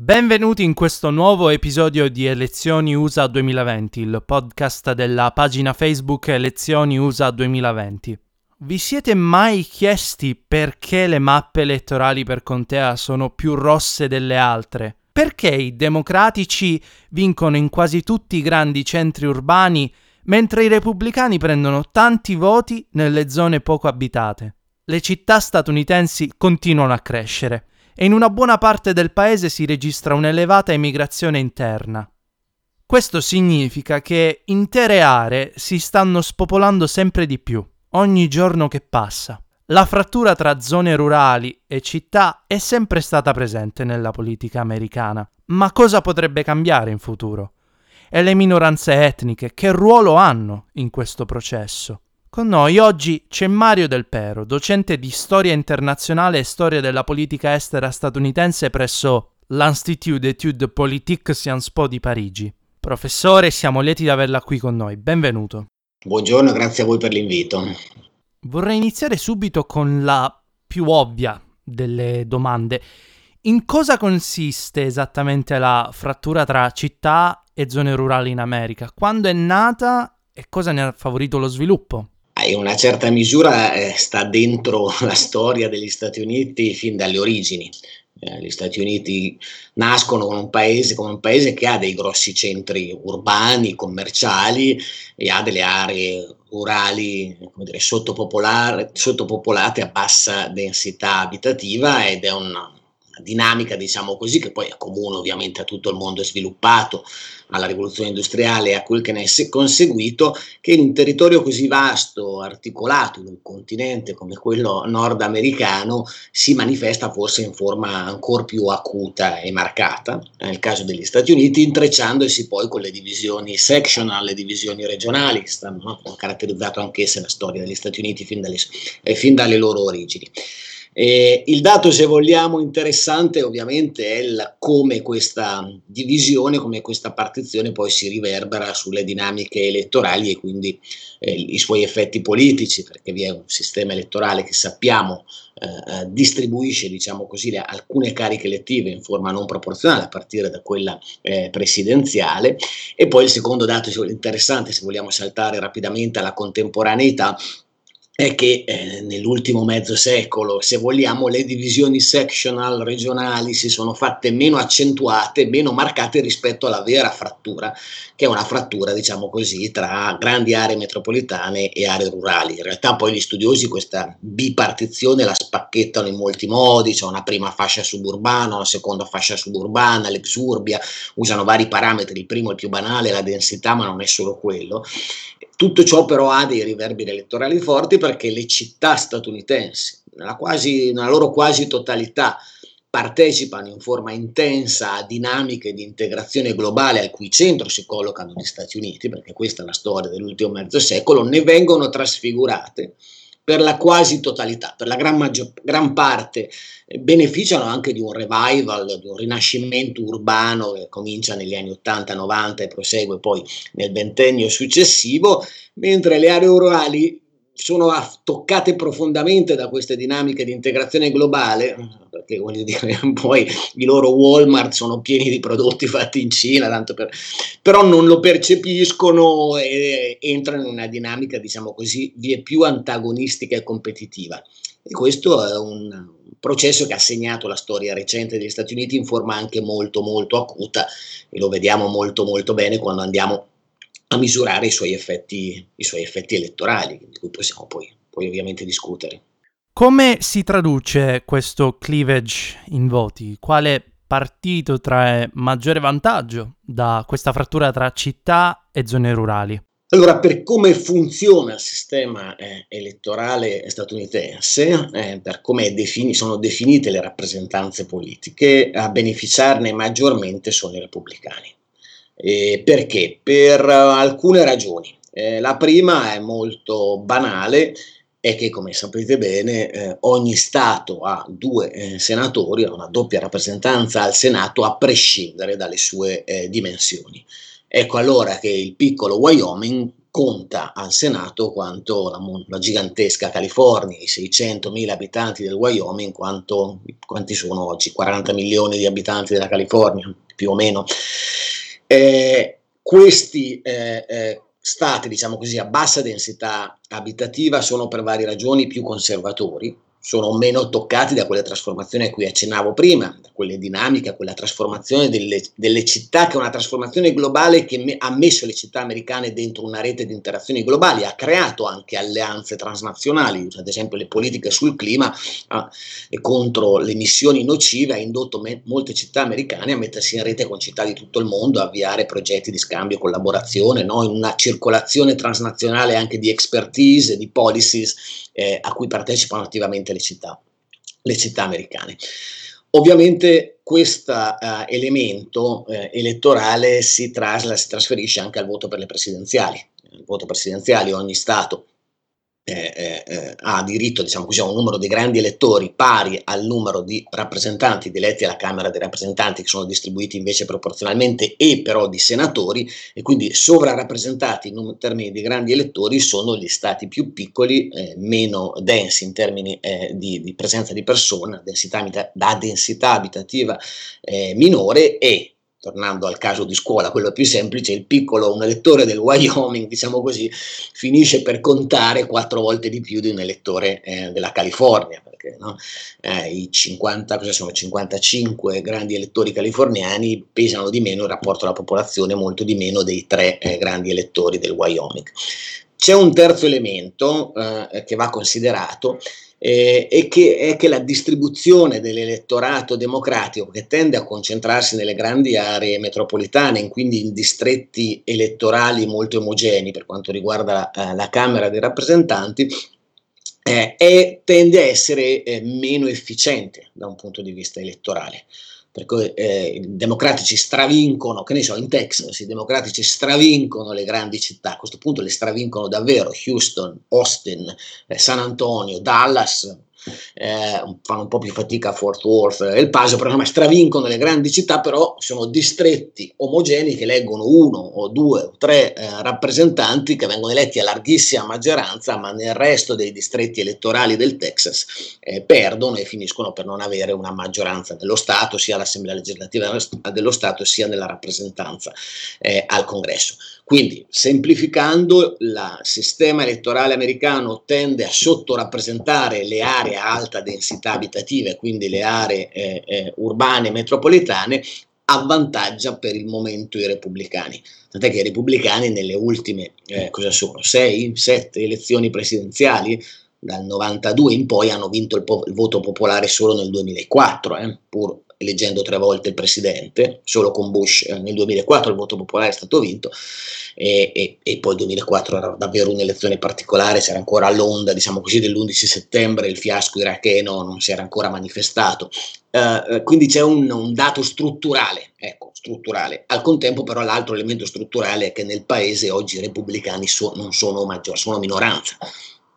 Benvenuti in questo nuovo episodio di Elezioni USA 2020, il podcast della pagina Facebook Elezioni USA 2020. Vi siete mai chiesti perché le mappe elettorali per contea sono più rosse delle altre? Perché i democratici vincono in quasi tutti i grandi centri urbani mentre i repubblicani prendono tanti voti nelle zone poco abitate? Le città statunitensi continuano a crescere e in una buona parte del paese si registra un'elevata emigrazione interna. Questo significa che intere aree si stanno spopolando sempre di più, ogni giorno che passa. La frattura tra zone rurali e città è sempre stata presente nella politica americana, ma cosa potrebbe cambiare in futuro? E le minoranze etniche che ruolo hanno in questo processo? Con noi oggi c'è Mario Del Pero, docente di storia internazionale e storia della politica estera statunitense presso l'Institut d'études politiques Sciences Po di Parigi. Professore, siamo lieti di averla qui con noi. Benvenuto. Buongiorno, grazie a voi per l'invito. Vorrei iniziare subito con la più ovvia delle domande. In cosa consiste esattamente la frattura tra città e zone rurali in America? Quando è nata e cosa ne ha favorito lo sviluppo? In una certa misura eh, sta dentro la storia degli Stati Uniti fin dalle origini. Eh, gli Stati Uniti nascono come un, paese, come un paese che ha dei grossi centri urbani, commerciali e ha delle aree rurali dire, sottopopolate a bassa densità abitativa ed è una, dinamica, diciamo così, che poi è comune ovviamente a tutto il mondo sviluppato, alla rivoluzione industriale e a quel che ne è conseguito, che in un territorio così vasto, articolato, in un continente come quello nordamericano, si manifesta forse in forma ancora più acuta e marcata, nel caso degli Stati Uniti, intrecciandosi poi con le divisioni sectional, le divisioni regionali, che stanno, hanno caratterizzato anch'esse la storia degli Stati Uniti fin dalle, eh, fin dalle loro origini. Eh, il dato, se vogliamo, interessante ovviamente è il, come questa divisione, come questa partizione poi si riverbera sulle dinamiche elettorali e quindi eh, i suoi effetti politici, perché vi è un sistema elettorale che sappiamo eh, eh distribuisce, diciamo così, le, alcune cariche elettive in forma non proporzionale a partire da quella eh, presidenziale. E poi il secondo dato interessante, se vogliamo saltare rapidamente alla contemporaneità, è che eh, nell'ultimo mezzo secolo, se vogliamo, le divisioni sectional regionali si sono fatte meno accentuate, meno marcate rispetto alla vera frattura, che è una frattura, diciamo così, tra grandi aree metropolitane e aree rurali. In realtà poi gli studiosi questa bipartizione la spacchettano in molti modi, c'è una prima fascia suburbana, una seconda fascia suburbana, l'exurbia, usano vari parametri, il primo è il più banale, la densità, ma non è solo quello. Tutto ciò però ha dei riverberi elettorali forti perché le città statunitensi, nella, quasi, nella loro quasi totalità, partecipano in forma intensa a dinamiche di integrazione globale al cui centro si collocano gli Stati Uniti, perché questa è la storia dell'ultimo mezzo secolo, ne vengono trasfigurate per la quasi totalità, per la gran, maggior, gran parte, eh, beneficiano anche di un revival, di un rinascimento urbano che comincia negli anni 80-90 e prosegue poi nel ventennio successivo, mentre le aree rurali sono toccate profondamente da queste dinamiche di integrazione globale, perché voglio dire, poi i loro Walmart sono pieni di prodotti fatti in Cina, per, però non lo percepiscono e entrano in una dinamica, diciamo così, vie più antagonistica e competitiva. E questo è un processo che ha segnato la storia recente degli Stati Uniti in forma anche molto molto acuta e lo vediamo molto molto bene quando andiamo a misurare i suoi effetti, i suoi effetti elettorali, di cui possiamo poi, poi ovviamente discutere. Come si traduce questo cleavage in voti? Quale partito trae maggiore vantaggio da questa frattura tra città e zone rurali? Allora, per come funziona il sistema eh, elettorale statunitense, eh, per come defini, sono definite le rappresentanze politiche, a beneficiarne maggiormente sono i repubblicani. Eh, perché? Per uh, alcune ragioni. Eh, la prima è molto banale, è che, come sapete bene, eh, ogni Stato ha due eh, senatori, ha una doppia rappresentanza al Senato, a prescindere dalle sue dimensioni. Ecco allora che il piccolo Wyoming conta al Senato quanto la, la gigantesca California, i 600.000 abitanti del Wyoming, quanto, quanti sono oggi? 40 milioni di abitanti della California, più o meno. Eh, questi eh, eh, stati, diciamo così, a bassa densità abitativa sono per varie ragioni più conservatori, sono meno toccati da quelle trasformazioni a cui accennavo prima, da quelle dinamiche, a quella trasformazione delle, delle, città, che è una trasformazione globale che me, ha messo le città americane dentro una rete di interazioni globali, ha creato anche alleanze transnazionali, ad esempio le politiche sul clima ah, e contro le emissioni nocive, ha indotto me, molte città americane a mettersi in rete con città di tutto il mondo, a avviare progetti di scambio e collaborazione, no? in una circolazione transnazionale anche di expertise, di policies eh, a cui partecipano attivamente le città, le città americane. Ovviamente questo uh, elemento uh, elettorale si, trasla, si trasferisce anche al voto per le presidenziali. Il voto presidenziale ogni Stato eh, eh, eh, ha diritto diciamo così, a un numero di grandi elettori pari al numero di rappresentanti eletti alla Camera dei rappresentanti che sono distribuiti invece proporzionalmente e però di senatori e quindi sovrarappresentati in termini di grandi elettori sono gli stati più piccoli, eh, meno densi in termini eh, di, di, presenza di persone, densità, da densità abitativa eh, minore e tornando al caso di scuola, quello più semplice, il piccolo, un elettore del Wyoming, diciamo così, finisce per contare quattro volte di più di un elettore eh, della California, perché no? eh, i 50, cosa sono, 55 grandi elettori californiani pesano di meno in rapporto alla popolazione, molto di meno dei tre eh, grandi elettori del Wyoming. C'è un terzo elemento eh, che va considerato, eh, e che è che la distribuzione dell'elettorato democratico che tende a concentrarsi nelle grandi aree metropolitane, quindi in distretti elettorali molto omogenei per quanto riguarda eh, la Camera dei rappresentanti, eh, è, tende a essere eh, meno efficiente da un punto di vista elettorale perché eh, i democratici stravincono, che ne so, in Texas i democratici stravincono le grandi città, a questo punto le stravincono davvero, Houston, Austin, eh, San Antonio, Dallas, eh, fanno un po' più fatica a Fort Worth e il Paso, però stravincono le grandi città, però sono distretti omogenei che eleggono uno o due o tre eh, rappresentanti che vengono eletti a larghissima maggioranza, ma nel resto dei distretti elettorali del Texas eh, perdono e finiscono per non avere una maggioranza dello Stato, sia all'Assemblea legislativa dello Stato sia nella rappresentanza eh, al Congresso. Quindi, semplificando, il sistema elettorale americano tende a sottorappresentare le aree a alta densità abitativa, quindi le aree eh, eh, urbane metropolitane, avvantaggia per il momento i repubblicani. Tant'è che i repubblicani nelle ultime, eh, cosa sono, 6, 7 elezioni presidenziali, dal 92 in poi hanno vinto il, po- il voto popolare solo nel 2004, eh, pur eleggendo tre volte il presidente, solo con Bush eh, nel 2004 il voto popolare è stato vinto e, e, e, poi il 2004 era davvero un'elezione particolare, c'era ancora l'onda diciamo così dell'11 settembre, il fiasco iracheno non si era ancora manifestato, uh, quindi c'è un, un, dato strutturale, ecco, strutturale. Al contempo però l'altro elemento strutturale è che nel paese oggi i repubblicani so, non sono maggiore, sono minoranza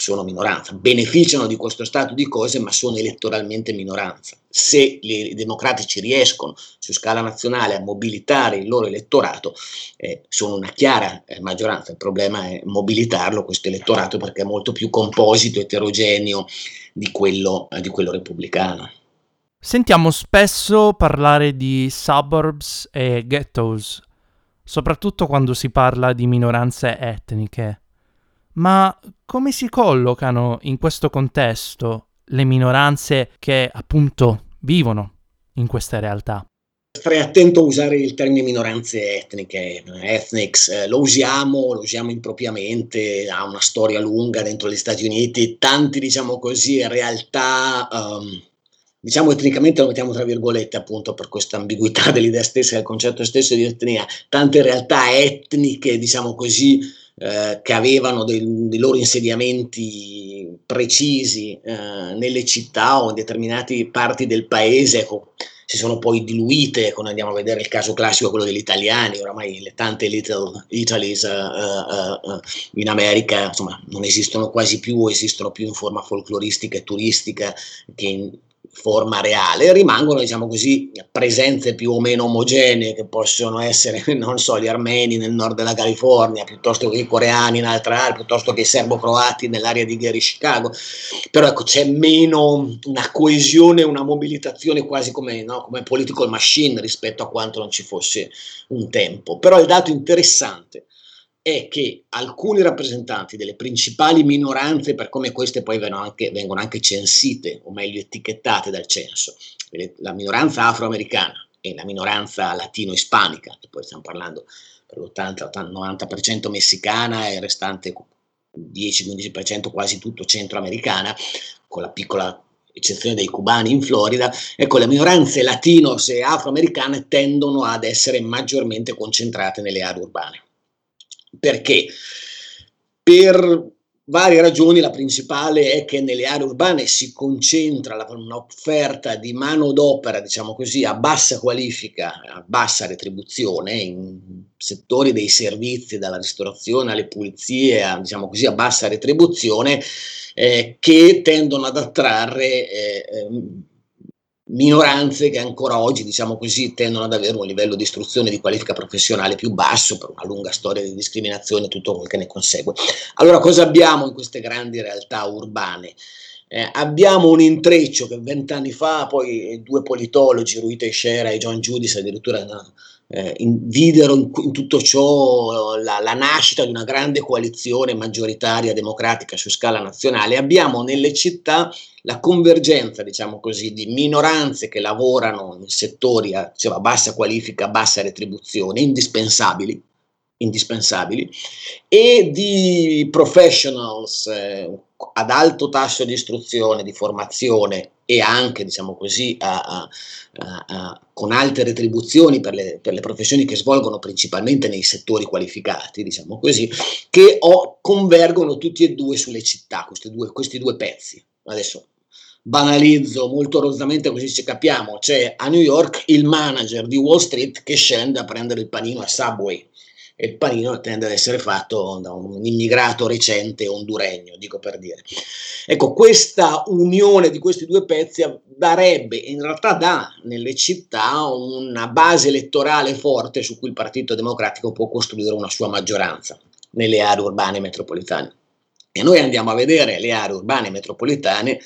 sono minoranza, beneficiano di questo stato di cose ma sono elettoralmente minoranza. Se i democratici riescono su scala nazionale a mobilitare il loro elettorato, eh, sono una chiara eh, maggioranza, il problema è mobilitarlo questo elettorato perché è molto più composito, eterogeneo di quello, eh, di quello repubblicano. Sentiamo spesso parlare di suburbs e ghettos, soprattutto quando si parla di minoranze etniche. Ma come si collocano in questo contesto le minoranze che appunto vivono in queste realtà? Starei attento a usare il termine minoranze etniche, ethnics, eh, lo usiamo, lo usiamo impropriamente, ha una storia lunga dentro gli Stati Uniti, tanti diciamo così, realtà um, diciamo etnicamente lo mettiamo tra virgolette appunto per questa ambiguità dell'idea stessa del concetto stesso di etnia, tante realtà etniche diciamo così eh, che avevano dei, dei, loro insediamenti precisi eh, nelle città o in determinate parti del paese, ecco, si sono poi diluite, quando andiamo a vedere il caso classico, quello degli italiani, oramai le tante little Italies uh, uh, uh, in America insomma, non esistono quasi più, esistono più in forma folcloristica e turistica che in, forma reale, rimangono, diciamo così, presenze più o meno omogenee che possono essere, non so, gli armeni nel nord della California, piuttosto che i coreani in altre aree, piuttosto che i serbo-croati nell'area di Gary Chicago, però ecco, c'è meno una coesione, una mobilitazione quasi come, no, come political machine rispetto a quanto non ci fosse un tempo. Però il dato interessante è che alcuni rappresentanti delle principali minoranze, per come queste poi vengono anche, vengono anche censite, o meglio etichettate dal censo, la minoranza afroamericana e la minoranza latino-ispanica, che poi stiamo parlando per l'80-90% messicana e il restante 10-15% quasi tutto centroamericana, con la piccola eccezione dei cubani in Florida, ecco, le minoranze latinos e afroamericane tendono ad essere maggiormente concentrate nelle aree urbane. Perché? Per varie ragioni, la principale è che nelle aree urbane si concentra un'offerta di manodopera, diciamo così, a bassa qualifica, a bassa retribuzione, in settori dei servizi, dalla ristorazione alle pulizie, a, diciamo così, a bassa retribuzione, eh, che tendono ad attrarre eh, ehm, minoranze che ancora oggi, diciamo così, tendono ad avere un livello di istruzione e di qualifica professionale più basso per una lunga storia di discriminazione e tutto quel che ne consegue. Allora, cosa abbiamo in queste grandi realtà urbane? Eh, abbiamo un intreccio che vent'anni fa poi due politologi, Rui Teixeira e John Giudice, addirittura eh, in, videro in, in, tutto ciò la, la, nascita di una grande coalizione maggioritaria democratica su scala nazionale. Abbiamo nelle città la convergenza, diciamo così, di minoranze che lavorano in settori a cioè, bassa qualifica, bassa retribuzione, indispensabili, indispensabili e di professionals eh, ad alto tasso di istruzione, di formazione e anche, diciamo così, a, a, a, con alte retribuzioni per le, per le, professioni che svolgono principalmente nei settori qualificati, diciamo così, che ho, convergono tutti e due sulle città, due, questi due pezzi. Adesso banalizzo molto rozzamente così ci capiamo, c'è a New York il manager di Wall Street che scende a prendere il panino a Subway e il panino tende ad essere fatto da un immigrato recente honduregno, dico per dire. Ecco, questa unione di questi due pezzi darebbe, in realtà dà nelle città una base elettorale forte su cui il Partito Democratico può costruire una sua maggioranza nelle aree urbane metropolitane. E noi andiamo a vedere le aree urbane metropolitane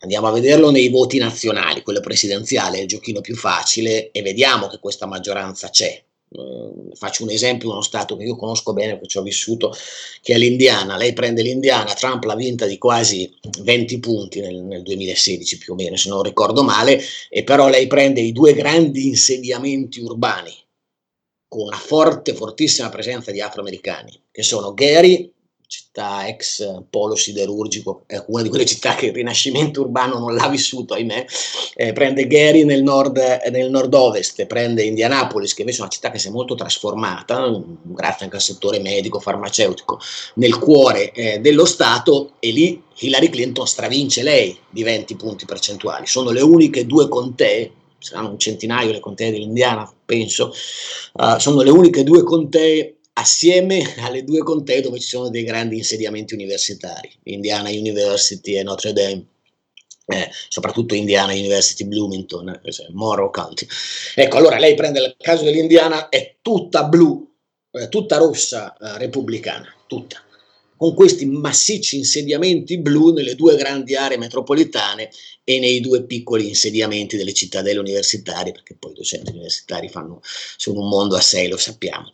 Andiamo a vederlo nei voti nazionali, quello presidenziale è il giochino più facile e vediamo che questa maggioranza c'è. Uh, faccio un esempio, uno stato che io conosco bene perché ci ho vissuto, che è l'Indiana. Lei prende l'Indiana, Trump l'ha vinta di quasi 20 punti nel, nel, 2016 più o meno, se non ricordo male, e però lei prende i due grandi insediamenti urbani con una forte, fortissima presenza di afroamericani, che sono Gary città ex polo siderurgico, è una di quelle città che il rinascimento urbano non l'ha vissuto, ahimè, eh, prende Gary nel, nord, nel nord-ovest, prende Indianapolis, che invece è una città che si è molto trasformata, grazie anche al settore medico, farmaceutico, nel cuore eh, dello Stato, e lì Hillary Clinton stravince lei di 20 punti percentuali. Sono le uniche due contee saranno un centinaio le contee dell'Indiana, penso, uh, sono le uniche due contee assieme alle due contee dove ci sono dei grandi insediamenti universitari, Indiana University e Notre Dame. Eh, soprattutto Indiana University Bloomington, eh, cioè Morrow County. Ecco, allora lei prende il caso dell'Indiana, è tutta blu, eh, tutta rossa eh, repubblicana, tutta, con questi massicci insediamenti blu nelle due grandi aree metropolitane e nei due piccoli insediamenti delle cittadelle universitarie, perché poi i docenti universitari fanno, sono un mondo a sé, lo sappiamo.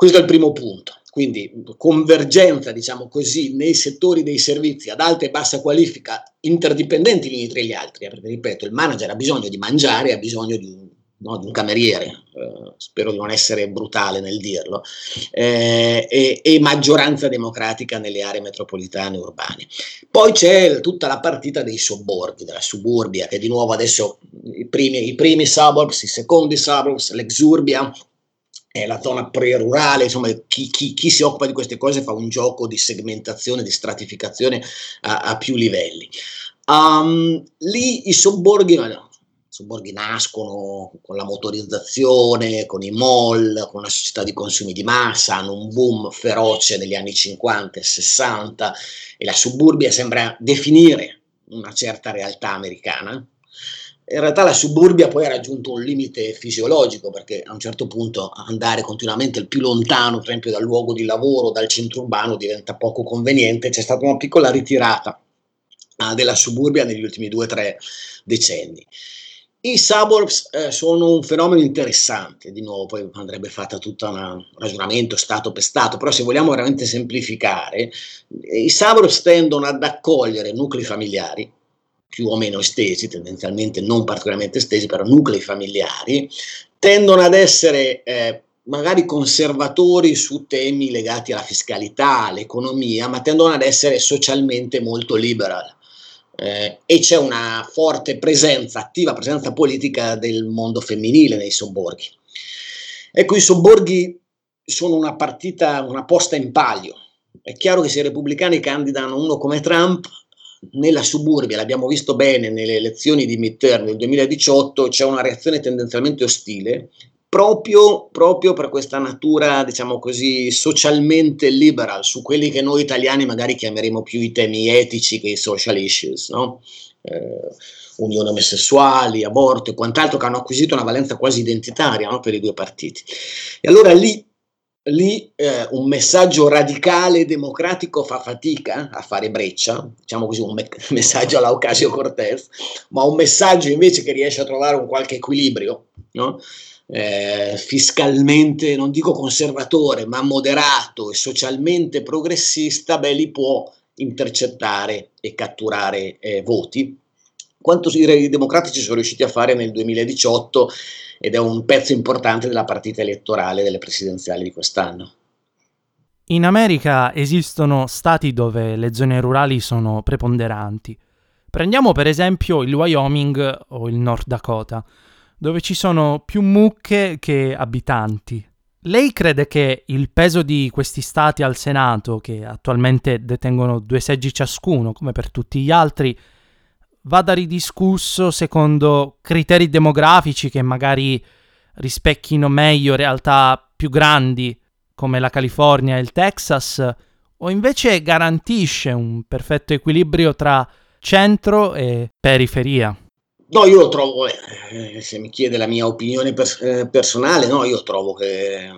Questo è il primo punto. Quindi convergenza, diciamo così, nei settori dei servizi ad alta e bassa qualifica interdipendenti gli uni tra gli altri, eh, perché ripeto, il manager ha bisogno di mangiare, ha bisogno di un, no, di un cameriere, eh, spero di non essere brutale nel dirlo, eh, e, e, maggioranza democratica nelle aree metropolitane urbane. Poi c'è tutta la partita dei sobborghi, della suburbia, che di nuovo adesso i primi, i primi suburbs, i secondi suburbs, l'exurbia, è la zona pre-rurale, insomma chi, chi, chi, si occupa di queste cose fa un gioco di segmentazione, di stratificazione a, a più livelli. Um, lì i sobborghi, no, sobborghi nascono con la motorizzazione, con i mall, con la società di consumi di massa, hanno un boom feroce negli anni 50 e 60 e la suburbia sembra definire una certa realtà americana. In realtà la suburbia poi ha raggiunto un limite fisiologico perché a un certo punto andare continuamente il più lontano, per esempio dal luogo di lavoro, dal centro urbano, diventa poco conveniente. C'è stata una piccola ritirata ah, della suburbia negli ultimi due o tre decenni. I suburbs eh, sono un fenomeno interessante, di nuovo poi andrebbe fatta tutta un ragionamento stato per stato, però se vogliamo veramente semplificare, i suburbs tendono ad accogliere nuclei familiari, più o meno estesi, tendenzialmente non particolarmente estesi, però nuclei familiari, tendono ad essere eh, magari conservatori su temi legati alla fiscalità, all'economia, ma tendono ad essere socialmente molto liberal eh, e c'è una forte presenza, attiva presenza politica del mondo femminile nei sobborghi. Ecco, i sobborghi sono una partita, una posta in palio. È chiaro che se i repubblicani candidano uno come Trump, nella suburbia, l'abbiamo visto bene nelle elezioni di midterm del 2018, c'è una reazione tendenzialmente ostile proprio, proprio per questa natura, diciamo così, socialmente liberal, su quelli che noi italiani magari chiameremo più i temi etici che i social issues, no? Eh, unioni omosessuali, aborto e quant'altro che hanno acquisito una valenza quasi identitaria no? per i due partiti. E allora lì, lì eh, un messaggio radicale democratico fa fatica a fare breccia, diciamo così un me- messaggio alla Ocasio Cortez, ma un messaggio invece che riesce a trovare un qualche equilibrio, no? eh, fiscalmente, non dico conservatore, ma moderato e socialmente progressista, beh, li può intercettare e catturare eh, voti. Quanto i democratici sono riusciti a fare nel 2018 ed è un pezzo importante della partita elettorale delle presidenziali di quest'anno. In America esistono stati dove le zone rurali sono preponderanti. Prendiamo per esempio il Wyoming o il North Dakota dove ci sono più mucche che abitanti. Lei crede che il peso di questi stati al Senato, che attualmente detengono due seggi ciascuno, come per tutti gli altri, vada ridiscusso secondo criteri demografici che magari rispecchino meglio realtà più grandi come la California e il Texas, o invece garantisce un perfetto equilibrio tra centro e periferia? No, io trovo, eh, se mi chiede la mia opinione pers- eh, personale, no, io trovo che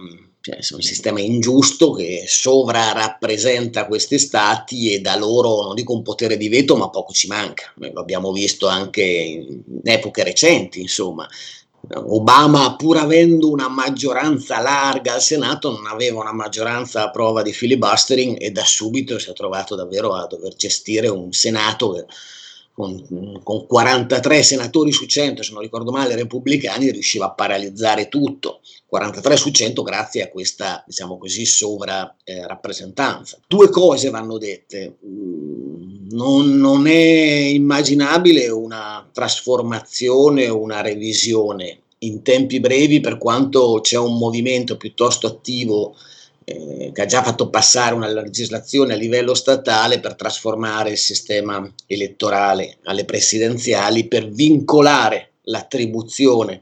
cioè, un sistema ingiusto che sovrarappresenta questi stati e da loro, non dico un potere di veto, ma poco ci manca. Lo abbiamo visto anche in epoche recenti, insomma. Obama, pur avendo una maggioranza larga al Senato, non aveva una maggioranza a prova di filibustering e da subito si è trovato davvero a dover gestire un Senato che con, con 43 senatori su 100, se non ricordo male, repubblicani, riusciva a paralizzare tutto. 43 su 100 grazie a questa, diciamo così, sovrarappresentanza. Eh, Due cose vanno dette. Mm, non, non, è immaginabile una trasformazione una revisione in tempi brevi per quanto c'è un movimento piuttosto attivo eh, che ha già fatto passare una legislazione a livello statale per trasformare il sistema elettorale alle presidenziali, per vincolare l'attribuzione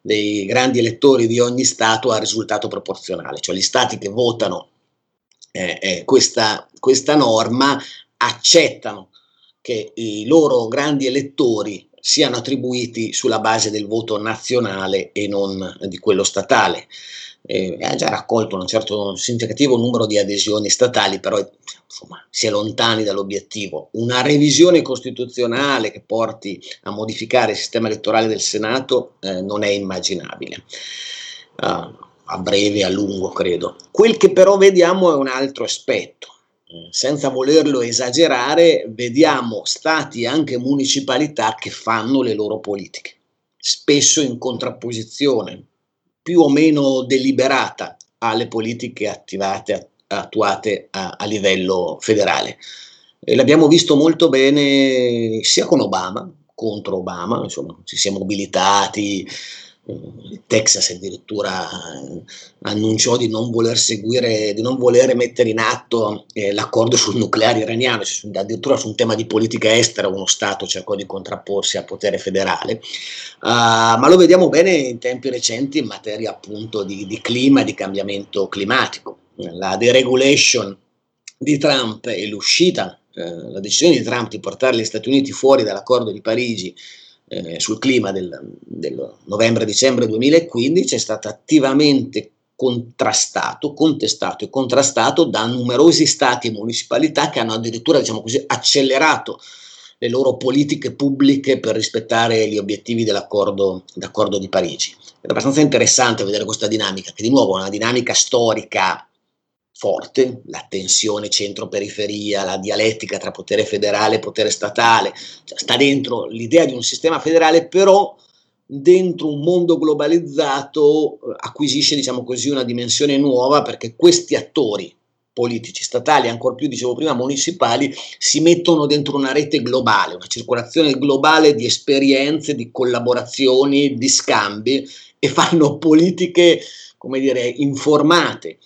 dei grandi elettori di ogni Stato al risultato proporzionale, cioè gli Stati che votano eh, eh, questa, questa norma accettano che i loro grandi elettori siano attribuiti sulla base del voto nazionale e non di quello statale eh, ha già raccolto un certo significativo numero di adesioni statali, però insomma, si è lontani dall'obiettivo. Una revisione costituzionale che porti a modificare il sistema elettorale del Senato eh, non è immaginabile. Uh, a breve e a lungo, credo. Quel che però vediamo è un altro aspetto. Eh, senza volerlo esagerare, vediamo stati e anche municipalità che fanno le loro politiche, spesso in contrapposizione più o meno deliberata alle politiche attivate, attuate a, a livello federale. E l'abbiamo visto molto bene sia con Obama, contro Obama, insomma, ci siamo mobilitati il Texas addirittura eh, annunciò di non voler seguire, di non voler mettere in atto eh, l'accordo sul nucleare iraniano, cioè, addirittura su un tema di politica estera uno Stato cercò di contrapporsi al potere federale, uh, ma lo vediamo bene in tempi recenti in materia appunto di, di clima di cambiamento climatico. La deregulation di Trump e l'uscita, eh, la decisione di Trump di portare gli Stati Uniti fuori dall'accordo di Parigi eh, sul clima del, del novembre-dicembre 2015 è stato attivamente contrastato, contestato e contrastato da numerosi stati e municipalità che hanno addirittura diciamo così, accelerato le loro politiche pubbliche per rispettare gli obiettivi dell'accordo, di Parigi. È abbastanza interessante vedere questa dinamica, che di nuovo è una dinamica storica forte, la tensione centro-periferia, la dialettica tra potere federale e potere statale, cioè, sta dentro l'idea di un sistema federale, però dentro un mondo globalizzato eh, acquisisce, diciamo così, una dimensione nuova perché questi attori politici, statali, ancora più, dicevo prima, municipali, si mettono dentro una rete globale, una circolazione globale di esperienze, di collaborazioni, di scambi e fanno politiche, come dire, informate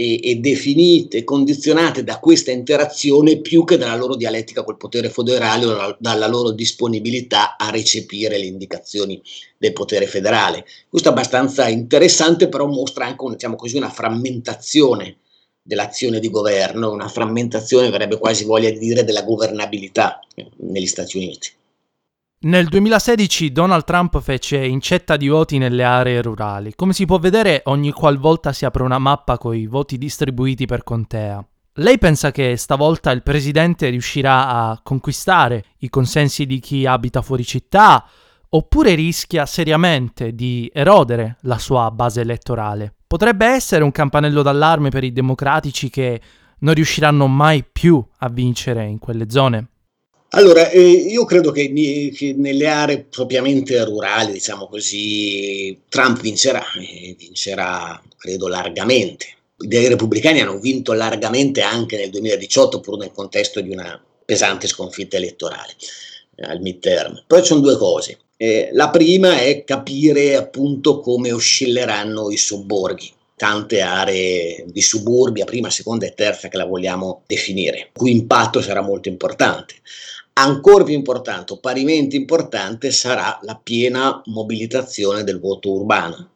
e, e definite, condizionate da questa interazione più che dalla loro dialettica col potere federale o dalla, dalla loro disponibilità a recepire le indicazioni del potere federale. Questo è abbastanza interessante, però mostra anche diciamo così, una frammentazione dell'azione di governo, una frammentazione, verrebbe quasi voglia di dire, della governabilità negli Stati Uniti. Nel 2016 Donald Trump fece incetta di voti nelle aree rurali. Come si può vedere, ogni qualvolta si apre una mappa con i voti distribuiti per contea. Lei pensa che stavolta il presidente riuscirà a conquistare i consensi di chi abita fuori città oppure rischia seriamente di erodere la sua base elettorale? Potrebbe essere un campanello d'allarme per i democratici che non riusciranno mai più a vincere in quelle zone? Allora, eh, io credo che, che, nelle aree propriamente rurali, diciamo così, Trump vincerà, e vincerà credo largamente. I repubblicani hanno vinto largamente anche nel 2018, pur nel contesto di una pesante sconfitta elettorale eh, al midterm. Poi ci sono due cose. Eh, la prima è capire appunto come oscilleranno i sobborghi tante aree di suburbia, prima, seconda e terza che la vogliamo definire, cui impatto sarà molto importante. Ancora più importante, parimenti importante, sarà la piena mobilitazione del voto urbano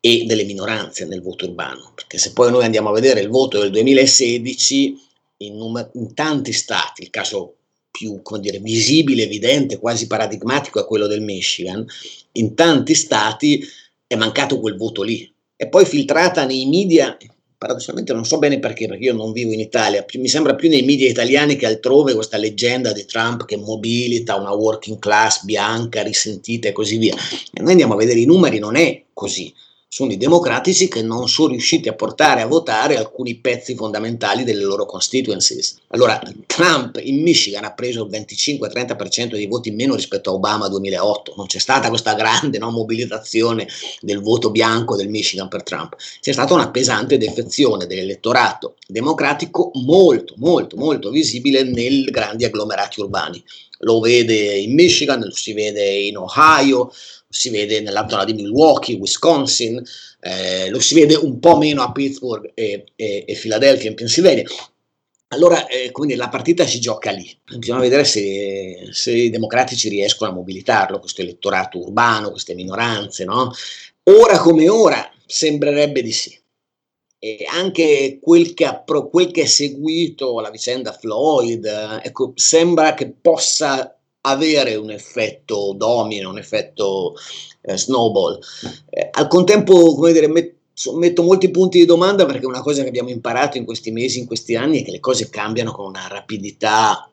e delle minoranze nel voto urbano, perché se poi noi andiamo a vedere il voto del 2016 in, num- in tanti stati, il caso più dire, visibile, evidente, quasi paradigmatico è quello del Michigan, in tanti stati è mancato quel voto lì, e poi filtrata nei media, paradossalmente non so bene perché, perché io non vivo in Italia, più, mi sembra più nei media italiani che altrove questa leggenda di Trump che mobilita una working class bianca, risentita e così via. E noi andiamo a vedere i numeri, non è così sono i democratici che non sono riusciti a portare a votare alcuni pezzi fondamentali delle loro constituencies. Allora, Trump in Michigan ha preso il 25-30% dei voti in meno rispetto a Obama 2008, non c'è stata questa grande no, mobilitazione del voto bianco del Michigan per Trump, c'è stata una pesante defezione dell'elettorato democratico molto, molto, molto visibile nei grandi agglomerati urbani. Lo vede in Michigan, lo si vede in Ohio, si vede nella zona di Milwaukee, Wisconsin, eh, lo si vede un po' meno a Pittsburgh e, e, e Philadelphia in Pennsylvania. Allora, eh, quindi la partita si gioca lì. Bisogna vedere se, se, i democratici riescono a mobilitarlo, questo elettorato urbano, queste minoranze, no? Ora come ora sembrerebbe di sì. E anche quel che, ha, quel che è seguito la vicenda Floyd, eh, ecco, sembra che possa avere un effetto domino, un effetto eh, snowball. Eh, al contempo, come dire, met- metto molti punti di domanda perché una cosa che abbiamo imparato in questi mesi, in questi anni, è che le cose cambiano con una rapidità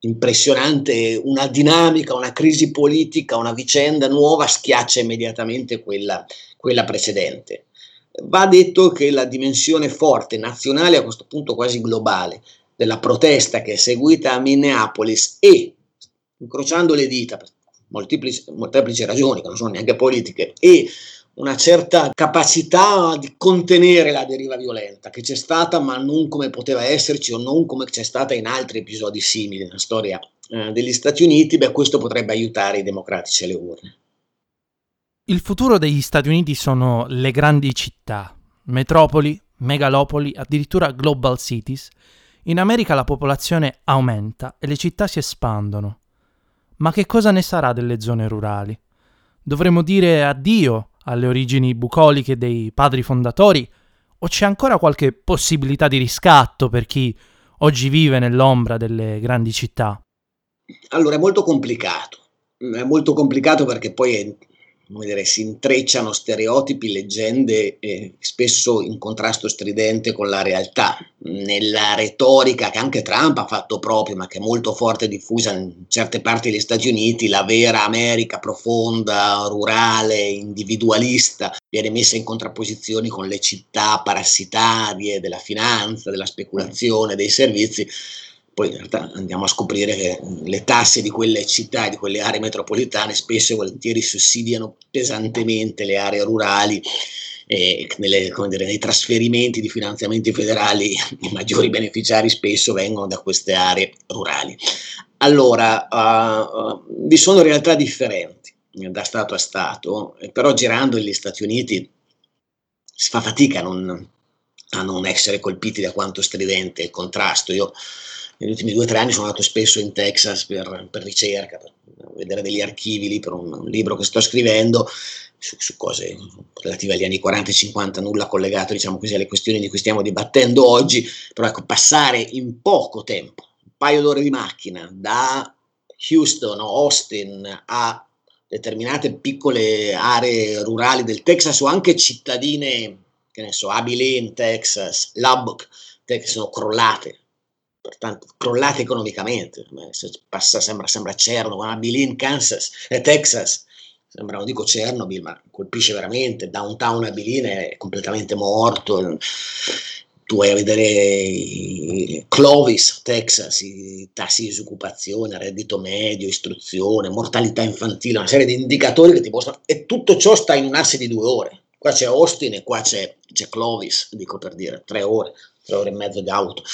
impressionante, una dinamica, una crisi politica, una vicenda nuova schiaccia immediatamente quella, quella precedente. Va detto che la dimensione forte, nazionale, a questo punto quasi globale, della protesta che è seguita a Minneapolis e incrociando le dita per molteplici, molteplici ragioni che non sono neanche politiche e una certa capacità di contenere la deriva violenta che c'è stata ma non come poteva esserci o non come c'è stata in altri episodi simili nella storia eh, degli Stati Uniti, beh questo potrebbe aiutare i democratici alle urne. Il futuro degli Stati Uniti sono le grandi città, metropoli, megalopoli, addirittura global cities. In America la popolazione aumenta e le città si espandono. Ma che cosa ne sarà delle zone rurali? Dovremmo dire addio alle origini bucoliche dei padri fondatori o c'è ancora qualche possibilità di riscatto per chi oggi vive nell'ombra delle grandi città? Allora è molto complicato. È molto complicato perché poi è come dire, si intrecciano stereotipi, leggende, eh, spesso in contrasto stridente con la realtà. Nella retorica che anche Trump ha fatto proprio, ma che è molto forte e diffusa in certe parti degli Stati Uniti, la vera America profonda, rurale, individualista, viene messa in contrapposizione con le città parassitarie della finanza, della speculazione, dei servizi poi in realtà andiamo a scoprire che le tasse di quelle città, di quelle aree metropolitane, spesso e volentieri sussidiano pesantemente le aree rurali e nelle, dire, nei trasferimenti di finanziamenti federali i maggiori beneficiari spesso vengono da queste aree rurali. Allora, uh, uh, vi sono realtà differenti da Stato a Stato, però girando negli Stati Uniti si fa fatica a non, a non essere colpiti da quanto stridente il contrasto. Io negli ultimi due o tre anni sono andato spesso in Texas per, per ricerca, per vedere degli archivi lì per un, un libro che sto scrivendo su, su, cose relative agli anni 40 e 50, nulla collegato diciamo così alle questioni di cui stiamo dibattendo oggi, però ecco, passare in poco tempo, un paio d'ore di macchina, da Houston o Austin a determinate piccole aree rurali del Texas o anche cittadine, che ne so, Abilene, Texas, Lubbock, che sono crollate pertanto crollate economicamente, passa, sembra, sembra Chernobyl, Abilene, Kansas, e Texas, sembra, non dico Chernobyl, ma colpisce veramente, downtown Abilene è completamente morto, tu vai a vedere Clovis, Texas, i tassi di disoccupazione, reddito medio, istruzione, mortalità infantile, una serie di indicatori che ti mostrano, e tutto ciò sta in un asse di due ore. Qua c'è Austin e qua c'è, c'è Clovis, dico per dire, tre ore, tre ore e mezzo di auto.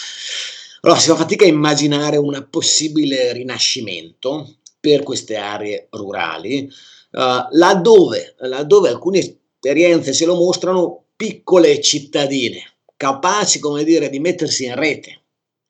Allora si fa fatica a immaginare un possibile rinascimento per queste aree rurali, uh, laddove, laddove alcune esperienze ce lo mostrano piccole cittadine, capaci, come dire, di mettersi in rete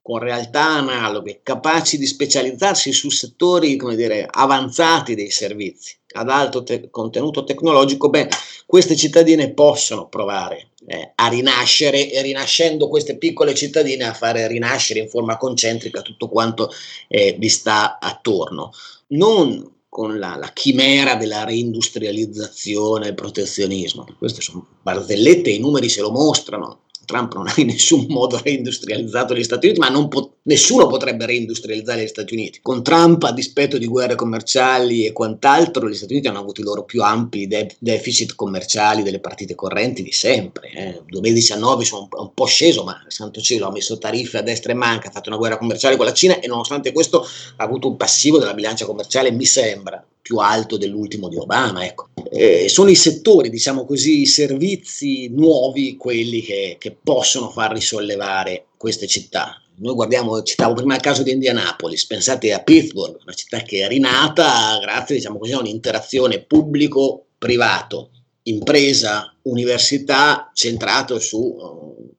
con realtà analoghe, capaci di specializzarsi su settori, dire, avanzati dei servizi ad alto te- contenuto tecnologico, beh, queste cittadine possono provare eh, a rinascere e rinascendo queste piccole cittadine a fare rinascere in forma concentrica tutto quanto eh, vi sta attorno. Non con la, la, chimera della reindustrializzazione e protezionismo. Queste sono barzellette, i numeri se lo mostrano. Trump non ha in nessun modo reindustrializzato gli Stati Uniti, ma po- nessuno potrebbe reindustrializzare gli Stati Uniti. Con Trump, a dispetto di guerre commerciali e quant'altro, gli Stati Uniti hanno avuto i loro più ampi de- deficit commerciali delle partite correnti di sempre. Eh. 2019 sono un, un po' sceso, ma santo cielo, ha messo tariffe a destra e manca, ha fatto una guerra commerciale con la Cina e nonostante questo ha avuto un passivo della bilancia commerciale, mi sembra, più alto dell'ultimo di Obama. Ecco. Eh, sono i settori, diciamo così, i servizi nuovi quelli che, che possono far risollevare queste città. Noi guardiamo, citavo prima il caso di Indianapolis, pensate a Pittsburgh, una città che è rinata grazie diciamo così, a un'interazione pubblico-privato, impresa, università centrato su uh,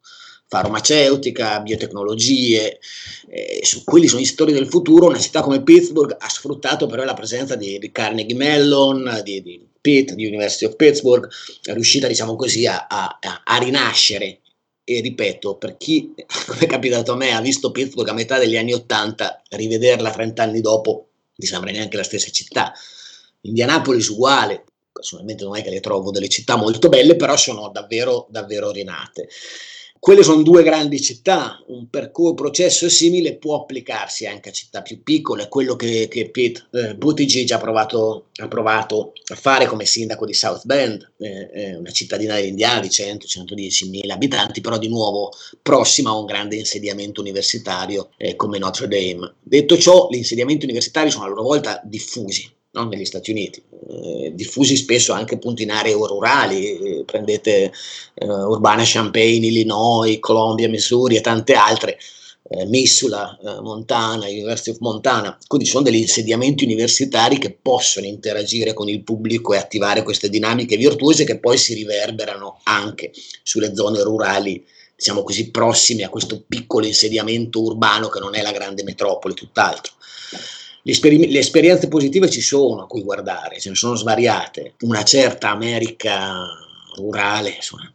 farmaceutica, biotecnologie, eh, su quelli sono i settori del futuro. Una città come Pittsburgh ha sfruttato però la presenza di, di Carnegie Mellon, di, di Pitt, di University of Pittsburgh, è riuscita diciamo così a, a, a rinascere e ripeto, per chi, come è capitato a me, ha visto Pittsburgh a metà degli anni Ottanta, rivederla 30 anni dopo, mi sembra neanche la stessa città. Indianapolis uguale, personalmente non è che le trovo delle città molto belle, però sono davvero, davvero rinate. Quelle sono due grandi città, un percorso, processo simile può applicarsi anche a città più piccole, quello che, che Pete eh, Buttigieg ha provato, ha provato, a fare come sindaco di South Bend, eh, una cittadina dell'Indiana di 100-110 mila abitanti, però di nuovo prossima a un grande insediamento universitario eh, come Notre Dame. Detto ciò, gli insediamenti universitari sono a loro volta diffusi, no? negli Stati Uniti, eh, diffusi spesso anche appunto in aree rurali, eh, prendete eh, Urbana Champaign, Illinois, Columbia, Missouri e tante altre, eh, Missula, eh, Montana, University of Montana, quindi sono degli insediamenti universitari che possono interagire con il pubblico e attivare queste dinamiche virtuose che poi si riverberano anche sulle zone rurali, diciamo così, prossime a questo piccolo insediamento urbano che non è la grande metropoli, tutt'altro. Le, esperi- le esperienze positive ci sono a cui guardare, ce ne sono svariate. Una certa America rurale, insomma.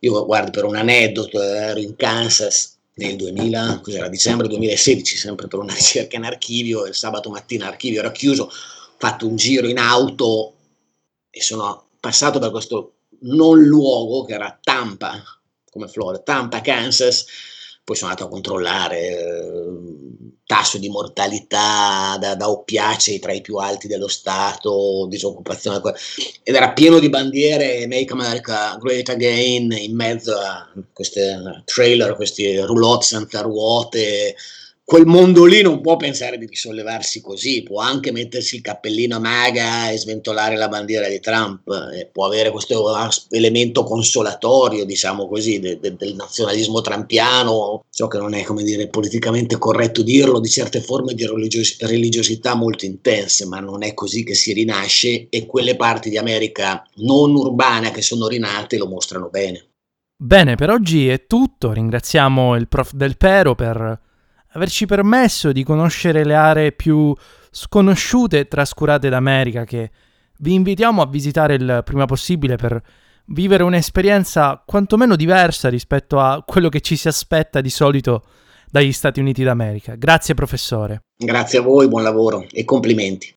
io guardo per un aneddoto, ero in Kansas nel 2000, cos'era, dicembre 2016, sempre per una ricerca in archivio, il sabato mattina l'archivio era chiuso, ho fatto un giro in auto e sono passato per questo non luogo che era Tampa, come Florida, Tampa, Kansas, poi sono andato a controllare eh, tasso di mortalità da, da, oppiacei tra i più alti dello Stato, disoccupazione, ed era pieno di bandiere Make America Great Again in mezzo a queste trailer, questi roulotte senza ruote, quel mondo lì non può pensare di risollevarsi così, può anche mettersi il cappellino a maga e sventolare la bandiera di Trump, eh, può avere questo elemento consolatorio, diciamo così, de, de, del nazionalismo trampiano, ciò che non è, come dire, politicamente corretto dirlo, di certe forme di religios- religiosità molto intense, ma non è così che si rinasce e quelle parti di America non urbana che sono rinate lo mostrano bene. Bene, per oggi è tutto, ringraziamo il prof Del Pero per averci permesso di conoscere le aree più sconosciute e trascurate d'America che vi invitiamo a visitare il prima possibile per vivere un'esperienza quantomeno diversa rispetto a quello che ci si aspetta di solito dagli Stati Uniti d'America. Grazie professore. Grazie a voi, buon lavoro e complimenti.